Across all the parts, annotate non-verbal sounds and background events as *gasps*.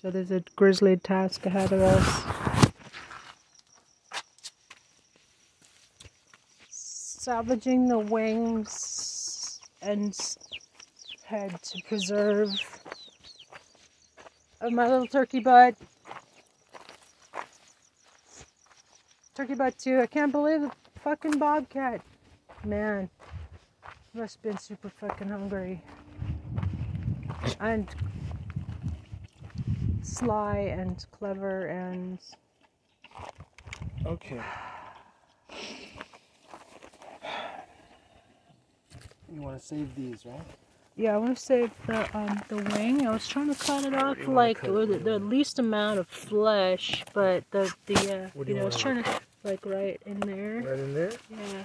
So there's a grisly task ahead of us. Salvaging the wings and head to preserve of my little turkey butt. Turkey butt too. I can't believe the fucking bobcat. Man, must have been super fucking hungry. And sly and clever and Okay. You want to save these, right? yeah, I want to save the um the wing. I was trying to cut it off like with it? the least amount of flesh, but the the uh, you you know I was trying to like right in there. Right in there. Yeah.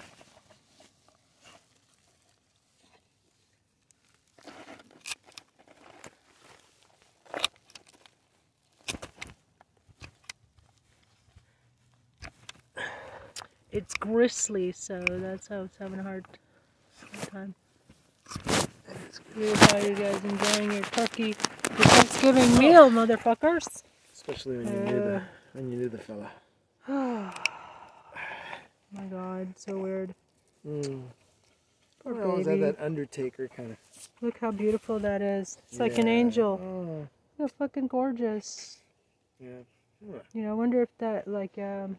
It's gristly, so that's how it's having a hard time. It's weird how you guys enjoying your turkey, your Thanksgiving meal, motherfuckers. Especially when you knew the Uh. when you knew the fella. Oh *sighs* my god, so weird. Mm. Poor Well, baby. that Undertaker kind of? Look how beautiful that is. It's like an angel. Oh, Look how fucking gorgeous. yeah. What? You know, I wonder if that like um.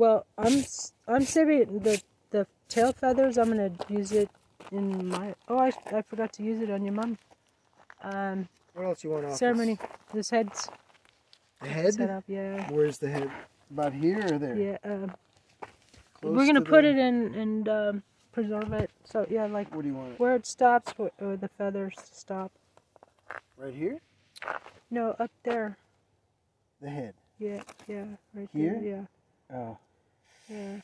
Well, I'm I'm saving the the tail feathers. I'm gonna use it in my. Oh, I I forgot to use it on your mom. Um, What else you want off? ceremony. This head's The head. set up. Yeah, Where's the head? About here or there? yeah. Um, we're gonna to put the- it in and um, preserve it. So yeah, like Where do you want it? where it stops, where, where the feathers stop. Right here. No, up there. The head. Yeah, yeah, right Here? there. Yeah. Oh. Yeah.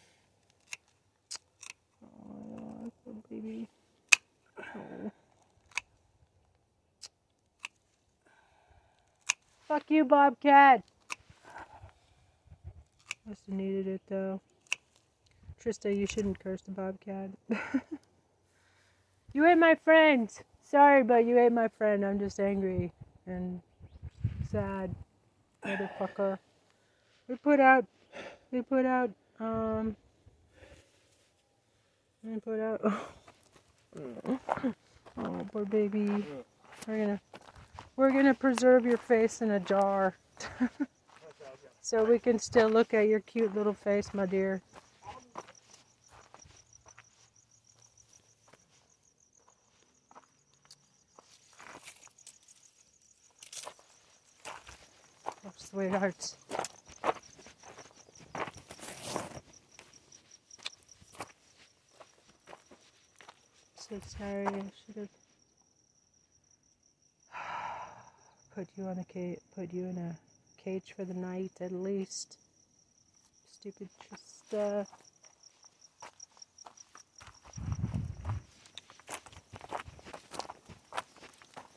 Oh, baby. Oh. Fuck you, Bobcat. Must have needed it though. Trista, you shouldn't curse the Bobcat. *laughs* you ate my friend. Sorry, but you ate my friend. I'm just angry and sad, motherfucker. We put out we put out um we put out. *laughs* Oh poor baby. We're gonna we're gonna preserve your face in a jar. *laughs* So we can still look at your cute little face my dear. Oh, sweethearts so sorry. I should have put you on a put you in a cage for the night at least. Stupid Trista.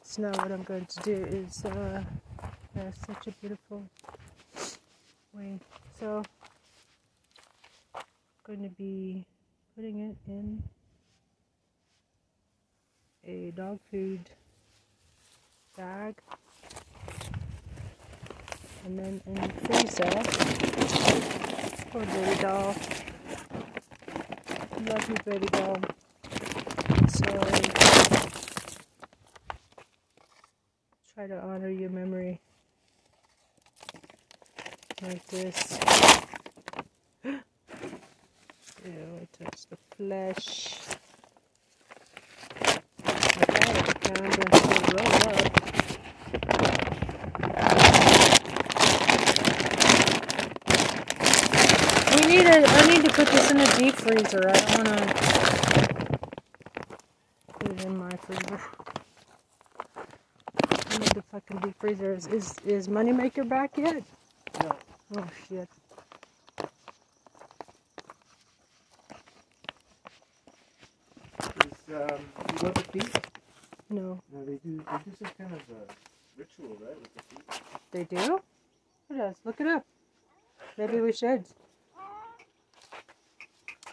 It's not what I'm going to do. Is uh, yeah, such a beautiful wing. So I'm going to be putting it in a dog food bag and then in the freezer poor baby doll. Love you baby doll. So try to honor your memory like this. *gasps* Ew I touched the flesh I thought it found roll up. We need a. I need to put this in a deep freezer. I don't want to put it in my freezer. I need the fucking deep freezer. Is is, is Moneymaker back yet? No. Oh shit. Is, um, you want the feet? No, No, they do. They do some kind of a ritual, right? With the feet. they do. Who does? Look it up. Maybe we should.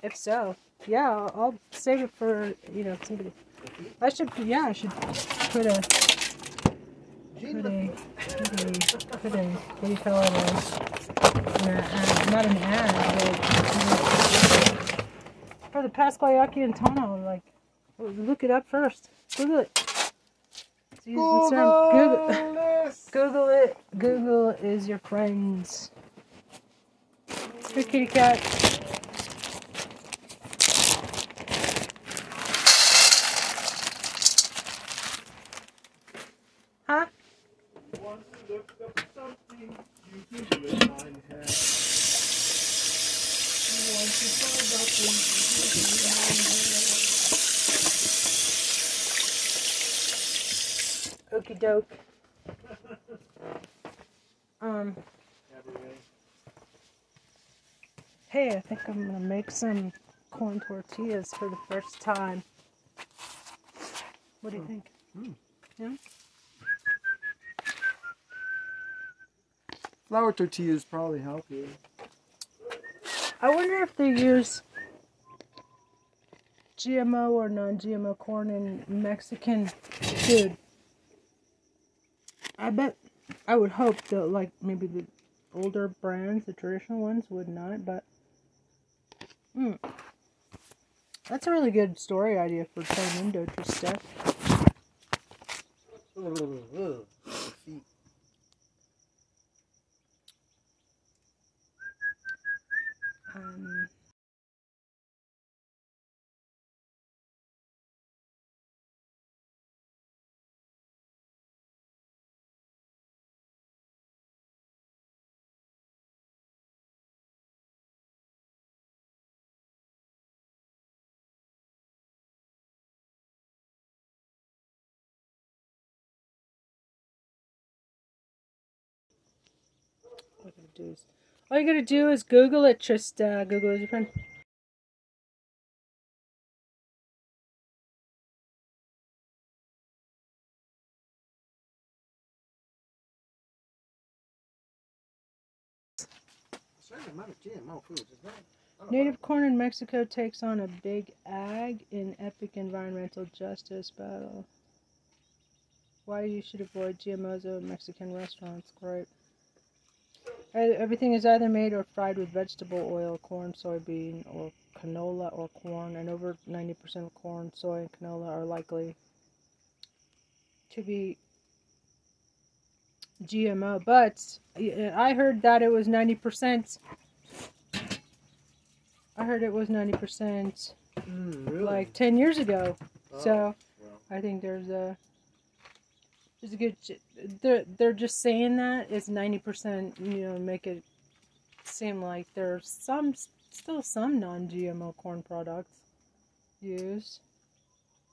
If so, yeah, I'll, I'll save it for you know somebody. I should, yeah, I should put a pretty, pretty, pretty, pretty fellow. Uh, not an ad, but for the Pascua Yaqui and Tohono, like, look it up first. Google it. It's used in Google, this. *laughs* Google it. Google is your friends. Hey, kitty cat. Huh? Want to look up something, you Google it, mine has. You want to find out things, you Google it, mine has. Okie doke. Um, hey, I think I'm gonna make some corn tortillas for the first time. What do you think? Flour tortillas probably help you. I wonder if they use GMO or non-GMO corn in Mexican food. I bet, I would hope that like maybe the older brands, the traditional ones, would not. But, mm, that's a really good story idea for turning into stuff. Feet. *laughs* Um, what I do is, all you gotta do is Google it. Just uh, Google is your friend. Native corn in Mexico takes on a big ag in epic environmental justice battle. Why you should avoid GMOs in Mexican restaurants? Great. Everything is either made or fried with vegetable oil, corn, soybean, or canola or corn, and over 90% of corn, soy, and canola are likely to be GMO. But uh, I heard that it was 90%. I heard it was 90% Mm, really? like 10 years ago. Oh, So well. I think there's a there's a good they're they're just saying that it's 90% you know make it seem like there's some still some non-GMO corn products used.